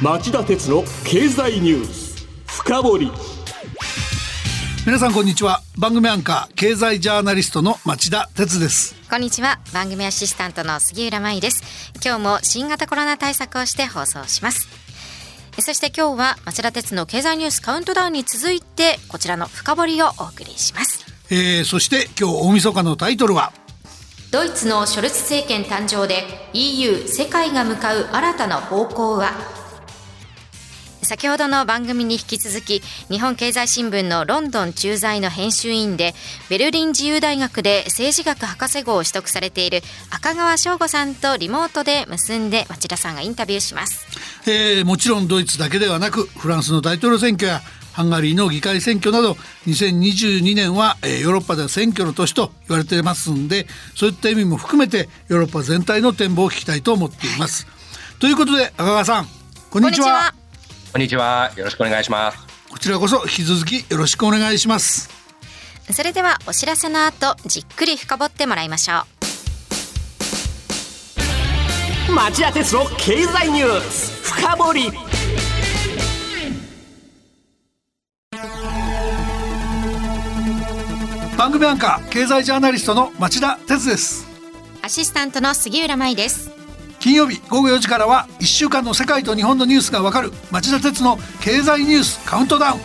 町田鉄の経済ニュース。深掘り。皆さんこんにちは。番組アンカー経済ジャーナリストの町田鉄です。こんにちは。番組アシスタントの杉浦舞です。今日も新型コロナ対策をして放送します。そして今日は町田鉄の経済ニュースカウントダウンに続いてこちらの深掘りをお送りします。えー、そして今日大晦日のタイトルは？ドイツのショルツ政権誕生で EU 世界が向かう新たな方向は？先ほどの番組に引き続き日本経済新聞のロンドン駐在の編集員でベルリン自由大学で政治学博士号を取得されている赤川翔吾さんとリモートで結んで町田さんがインタビューします、えー、もちろんドイツだけではなくフランスの大統領選挙やハンガリーの議会選挙など2022年は、えー、ヨーロッパでは選挙の年と言われていますんでそういった意味も含めてヨーロッパ全体の展望を聞きたいと思っています。ということで赤川さんこんにちはこんにちは。よろしくお願いします。こちらこそ引き続きよろしくお願いします。それではお知らせの後じっくり深掘ってもらいましょう。町田鉄の経済ニュース。深掘り。番組アンカー経済ジャーナリストの町田哲です。アシスタントの杉浦舞です金曜日午後4時からは1週間の世界と日本のニュースがわかる町田鉄の経済ニュースカウントダウン。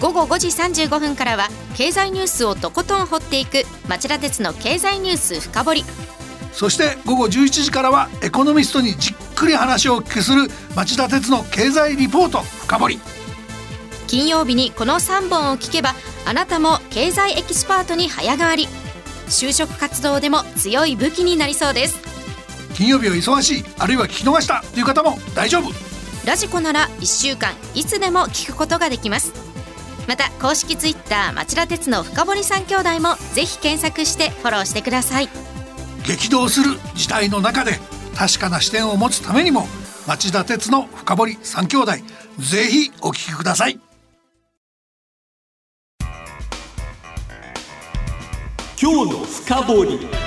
午後5時35分からは経済ニュースをとことん掘っていく町田鉄の経済ニュース深掘り。そして午後11時からはエコノミストにじっくり話をお聞きする町田鉄の経済リポート深掘り。金曜日にこの3本を聞けばあなたも経済エキスパートに早変わり。就職活動でも強い武器になりそうです金曜日は忙しいあるいは聞き逃したという方も大丈夫。ラジコなら1週間いつでも聞くことができます。また公式ツイッター町田鉄の深堀三兄弟もぜひ検索してフォローしてください。激動する事態の中で確かな視点を持つためにも町田鉄の深堀三兄弟ぜひお聞きください。今日の深堀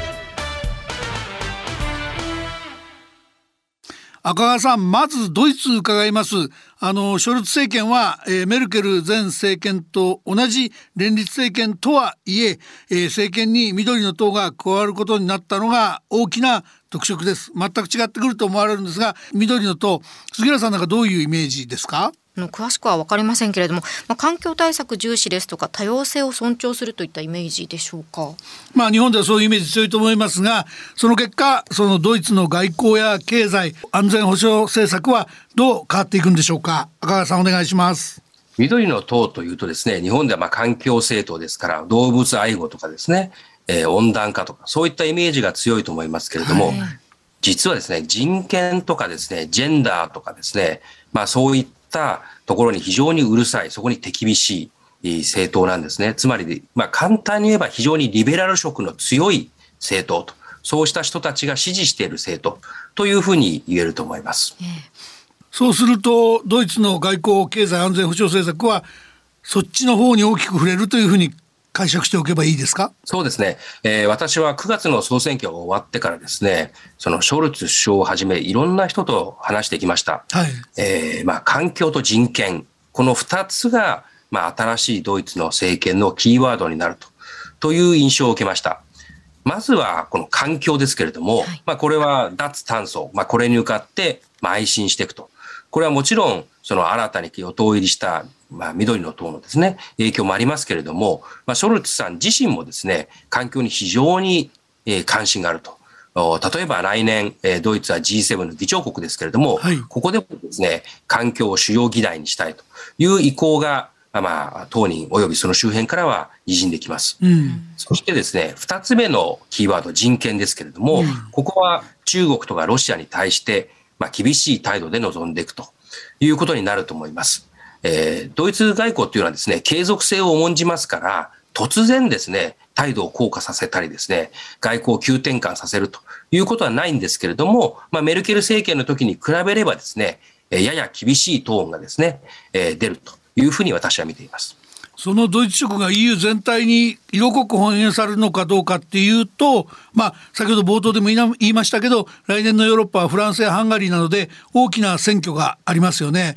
赤川さんまずドイツ伺います。あのショルツ政権は、えー、メルケル前政権と同じ連立政権とはいええー、政権に緑の党が加わることになったのが大きな特色です。全く違ってくると思われるんですが緑の党杉浦さんなんかどういうイメージですか？の詳しくは分かりませんけれども、まあ、環境対策重視ですとか多様性を尊重するといったイメージでしょうか？まあ日本ではそういうイメージ強いと思いますがその結果そのドイツの外交や経済安全保障政策はどう変わっていくんでしょうか？赤川さんお願いします。緑の党というとですね日本ではまあ環境政党ですから動物愛護とかですね、えー、温暖化とかそういったイメージが強いと思いますけれども、はい、実はですね人権とかですねジェンダーとかですねまあそういったところに非常にうるさい、そこに手厳しい政党なんですね。つまり、まあ、簡単に言えば非常にリベラル色の強い政党と、そうした人たちが支持している政党というふうに言えると思います。そうすると、ドイツの外交、経済安全保障政策は、そっちの方に大きく触れるというふうに解釈しておけばいいですか？そうですね、えー、私は9月の総選挙が終わってからですね、そのショルツ首相をはじめ、いろんな人と話してきました。はい、えー、まあ、環境と人権、この2つが、まあ、新しいドイツの政権のキーワードになると。という印象を受けました。まずはこの環境ですけれども、はい、まあ、これは脱炭素、まあ、これに向かって、まあ、邁進していくと。これはもちろん、その新たに与党入りしたまあ、緑の党のですね、影響もありますけれども、まあ、ショルツさん自身もですね、環境に非常に、え関心があると。例えば来年、えドイツは G7 の議長国ですけれども、はい、ここでもですね、環境を主要議題にしたいという意向が、まあ、当人及びその周辺からは滲んできます。うん、そしてですね、二つ目のキーワード、人権ですけれども、うん、ここは中国とかロシアに対して、まあ、厳しい態度で臨んでいくということになると思います。えー、ドイツ外交っていうのはですね、継続性を重んじますから、突然ですね、態度を硬化させたりですね、外交を急転換させるということはないんですけれども、まあ、メルケル政権の時に比べればですね、やや厳しいトーンがですね、えー、出るというふうに私は見ています。そのドイツ色が EU 全体に色濃く反映されるのかどうかっていうと、まあ、先ほど冒頭でも言いましたけど来年のヨーロッパはフランスやハンガリーなどで大きな選挙がありますよね。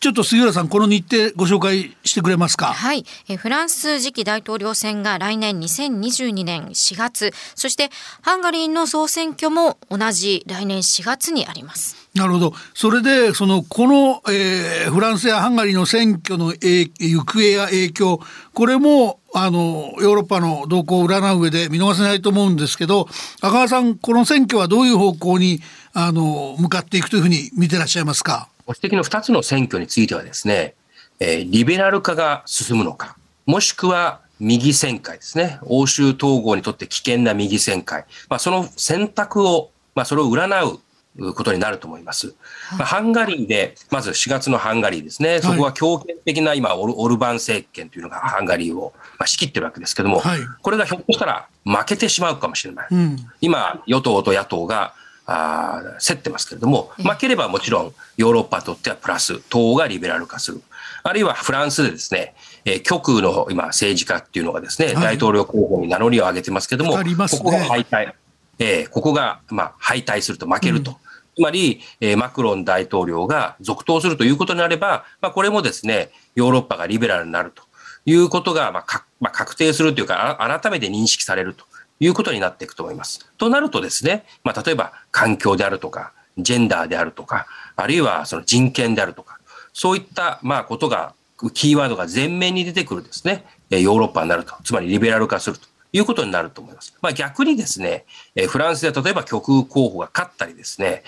ちょっと杉浦さんこの日程ご紹介してくれますか？はい。えフランス次期大統領選が来年2022年4月そしてハンガリーの総選挙も同じ来年4月にあります。なるほど。それでそのこの、えー、フランスやハンガリーの選挙の行方や影響これもあのヨーロッパの動向を占う上で見逃せないと思うんですけど赤川さんこの選挙はどういう方向にあの向かっていくというふうに見てらっしゃいますか？ご指摘の2つの選挙についてはですね、えー、リベラル化が進むのか、もしくは右旋回ですね。欧州統合にとって危険な右旋回。まあ、その選択を、まあ、それを占うことになると思います。まあ、ハンガリーで、まず4月のハンガリーですね。そこは強権的な今オル、オルバン政権というのがハンガリーを、まあ、仕切ってるわけですけども、はい、これがひょっとしたら負けてしまうかもしれない。うん、今、与党と野党があ競ってますけれども、負ければもちろんヨーロッパにとってはプラス、東欧がリベラル化する。あるいはフランスでですね、えー、極右の今政治家っていうのがですね、はい、大統領候補に名乗りを上げてますけども、ね、ここが敗退、えー、ここがまあ敗退すると負けると。うん。つまり、えー、マクロン大統領が続投するということになれば、まあ、これもですね、ヨーロッパがリベラルになるということが、まあかまあ、確定するというか、改めて認識されるということになっていくと思います。となるとですね、まあ、例えば環境であるとか、ジェンダーであるとか、あるいはその人権であるとか、そういったまあことが、キーワードが前面に出てくるですね、ヨーロッパになると、つまりリベラル化するということになると思います。まあ、逆にですね、フランスで例えば極右候補が勝ったりですね、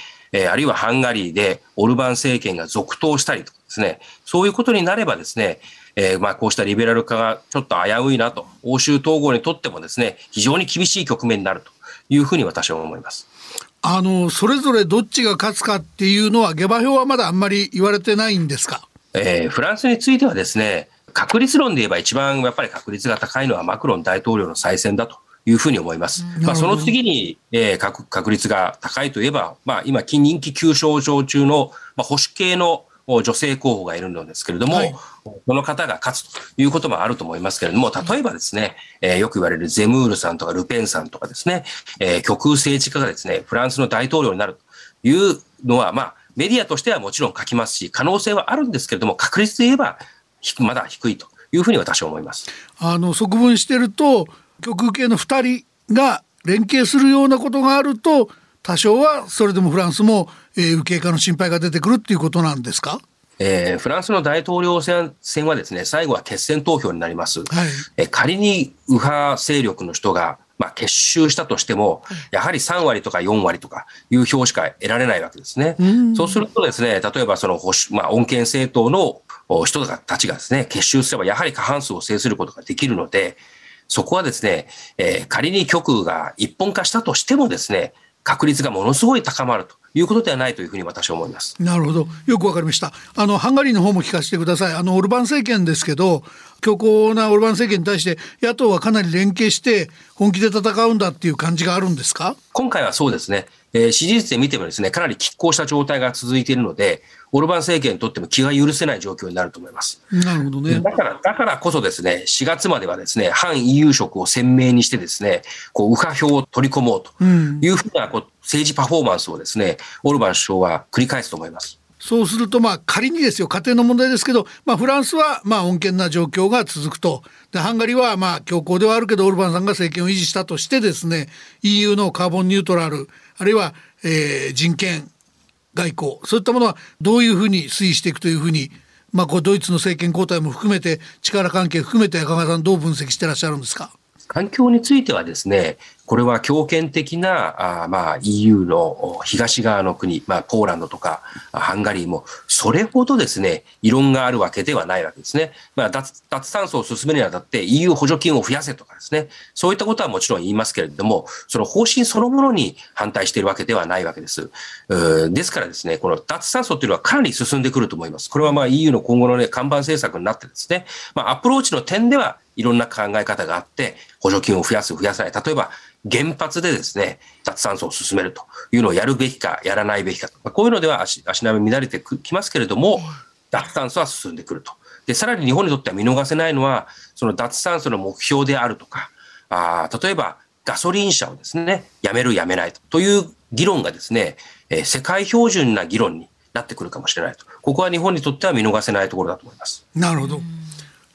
あるいはハンガリーでオルバン政権が続投したりとかですね、そういうことになればですね、えー、まあこうしたリベラル化がちょっと危ういなと、欧州統合にとってもですね、非常に厳しい局面になるというふうに私は思います。あの、それぞれどっちが勝つかっていうのは、下馬評はまだあんまり言われてないんですか？えー、フランスについてはですね、確率論で言えば一番やっぱり確率が高いのはマクロン大統領の再選だというふうに思います。まあ、その次に、えー、確確率が高いといえば、まあ、今、人気急上昇中の、まあ、保守系の女性候補がいるのですけれども、はい、この方が勝つということもあると思いますけれども、例えばですね、えー、よく言われるゼムールさんとかルペンさんとかですね、えー、極右政治家がですね、フランスの大統領になるというのは、まあ、メディアとしてはもちろん書きますし、可能性はあるんですけれども、確率で言えば、まだ低いというふうに私は思います。あの、側分してると、極右系の2人が連携するようなことがあると、多少はそれでもフランスも、えー、右傾化の心配が出てくるっていうことなんですか？えー、フランスの大統領選選はですね、最後は決選投票になります。はい、え仮に右派勢力の人が、まあ、結集したとしても、やはり3割とか4割とかいう票しか得られないわけですね。うそうするとですね、例えばその保守、まあ、穏健政党の人たちがですね、結集すればやはり過半数を制することができるので、そこはですね、えー、仮に極右が一本化したとしてもですね、確率がものすごい高まると。いうことではないというふうに私は思います。なるほど。よくわかりました。あの、ハンガリーの方も聞かせてください。あの、オルバン政権ですけど、強硬なオルバン政権に対して野党はかなり連携して本気で戦うんだっていう感じがあるんですか？今回はそうですね。えー、支持率で見てもですね、かなり拮抗した状態が続いているので、オルバン政権にとっても気が許せない状況になると思います。なるほどね。だから、だからこそですね、4月まではですね、反 EU 色を鮮明にしてですね、こう、右派票を取り込もうというふうなこう政治パフォーマンスをですね、オルバン首相は繰り返すと思います。そうすると、まあ、仮にですよ、家庭の問題ですけど、まあ、フランスは、まあ、穏健な状況が続くと。で、ハンガリーは、まあ、強硬ではあるけど、オルバンさんが政権を維持したとしてですね、EU のカーボンニュートラル、あるいは、えー、人権、外交、そういったものはどういうふうに推移していくというふうに、まあ、こうドイツの政権交代も含めて、力関係含めて、赤川さん、どう分析してらっしゃるんですか？環境についてはですね、これは強権的なあ、まあ、EU の東側の国、まあ、ポーランドとかハンガリーも、それほどですね、異論があるわけではないわけですね。まあ、脱脱炭素を進めるにあたって EU 補助金を増やせとかですね、そういったことはもちろん言いますけれども、その方針そのものに反対しているわけではないわけです。ですからですね、この脱炭素というのはかなり進んでくると思います。これはまあ EU の今後のね、看板政策になってですね、まあ、アプローチの点ではいろんな考え方があって、補助金を増やす、増やさない。例えば、原発でですね、脱炭素を進めるというのをやるべきか、やらないべきかと。こういうのでは足足並み乱れてきますけれども、脱炭素は進んでくるとで、さらに日本にとっては見逃せないのは、その脱炭素の目標であるとか、あ例えばガソリン車をですね、やめるやめないという議論がですね、えー、世界標準な議論になってくるかもしれないと。ここは日本にとっては見逃せないところだと思います。なるほど。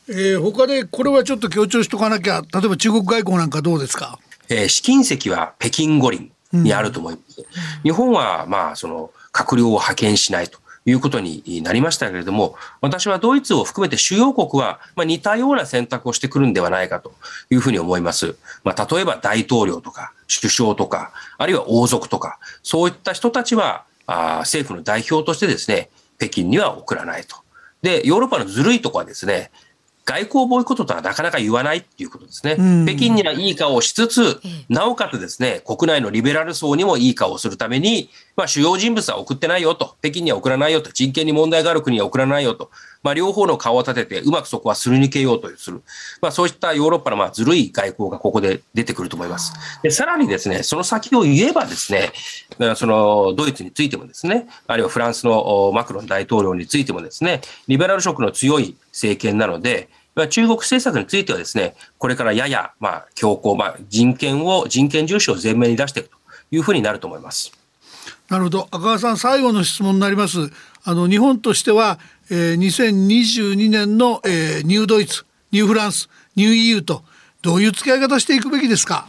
えー、他でこれはちょっと強調しとかなきゃ、例えば中国外交なんかどうですか？えー、試金石は北京五輪にあると思います。うん、日本は、まあ、その、閣僚を派遣しないと。いうことになりましたけれども、私はドイツを含めて主要国は、まあ、似たような選択をしてくるんではないかというふうに思います。まあ、例えば大統領とか首相とか、あるいは王族とか、そういった人たちは、あ政府の代表としてですね、北京には送らないと。で、ヨーロッパのずるいとこはですね、外交ボイコットとはなかなか言わないっていうことですね。北京にはいい顔をしつつ、なおかつですね、国内のリベラル層にもいい顔をするために、まあ、主要人物は送ってないよと、北京には送らないよと、人権に問題がある国は送らないよと、まあ、両方の顔を立てて、うまくそこはすり抜けようとする。まあ、そういったヨーロッパのまあずるい外交がここで出てくると思います。で、さらにですね、その先を言えばですね、そのドイツについてもですね、あるいはフランスのマクロン大統領についてもですね、リベラル色の強い政権なので、まあ、中国政策についてはですね、これからやや、まあ、強硬、まあ、人権を、人権重視を前面に出していくというふうになると思います。なるほど。赤川さん、最後の質問になります。あの、日本としては、えー、2022年の、えー、ニュードイツ、ニューフランス、ニュー EU と、どういう付き合い方していくべきですか？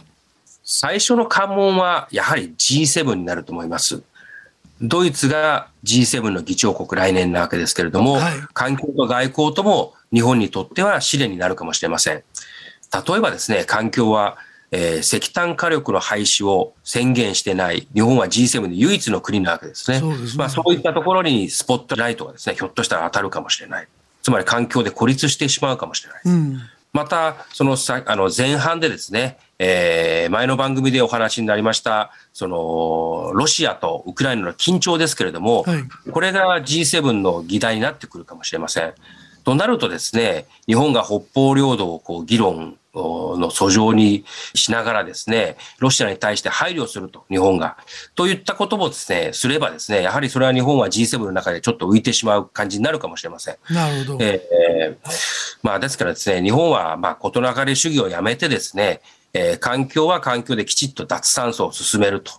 最初の関門は、やはり G7 になると思います。ドイツが G7 の議長国来年なわけですけれども、はい、環境と外交とも日本にとっては試練になるかもしれません。例えばですね、環境は、えー、石炭火力の廃止を宣言してない、日本は G7 で唯一の国なわけですね。そうねまあ、そういったところにスポットライトがですね、ひょっとしたら当たるかもしれない。つまり環境で孤立してしまうかもしれない。うんまた、そのさ、あの、前半でですね、えー、前の番組でお話になりました、その、ロシアとウクライナの緊張ですけれども、はい、これが G7 の議題になってくるかもしれません。となるとですね、日本が北方領土をこう議論の訴状にしながらですね、ロシアに対して配慮すると、日本が。といったこともですね、すればですね、やはりそれは日本は G7 の中でちょっと浮いてしまう感じになるかもしれません。なるほど。えー、まあですからですね、日本はまあ事なかれ主義をやめてですね、えー、環境は環境できちっと脱炭素を進めると。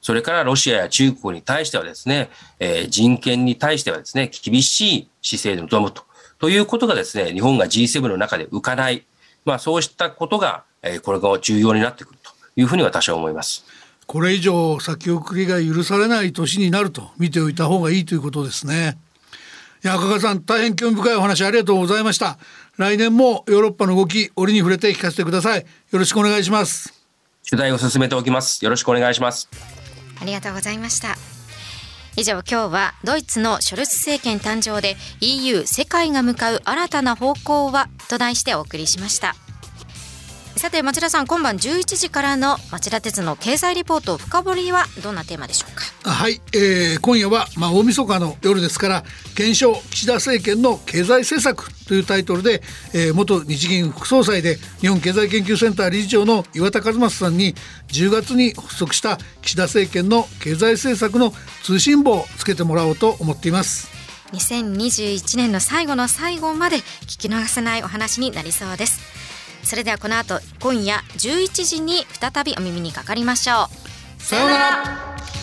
それからロシアや中国に対してはですね、えー、人権に対してはですね、厳しい姿勢で臨むと。ということがですね、日本が G7 の中で浮かない、まあそうしたことが、えー、これが重要になってくるというふうに私は思います。これ以上先送りが許されない年になると見ておいた方がいいということですね。いや赤川さん大変興味深いお話ありがとうございました。来年もヨーロッパの動き折に触れて聞かせてください。よろしくお願いします。取材を進めておきます。よろしくお願いします。ありがとうございました。以上今日はドイツのショルツ政権誕生で EU 世界が向かう新たな方向はと題してお送りしましたさて町田さん今晩11時からの町田鉄の経済リポート深掘りはどんなテーマでしょうか？はい、えー、今夜はまあ大晦日の夜ですから検証岸田政権の経済政策というタイトルで、えー、元日銀副総裁で日本経済研究センター理事長の岩田和正さんに10月に発足した岸田政権の経済政策の通信簿をつけてもらおうと思っています。2021年の最後の最後まで聞き逃せないお話になりそうですそれではこの後今夜11時に再びお耳にかかりましょう。さようなら。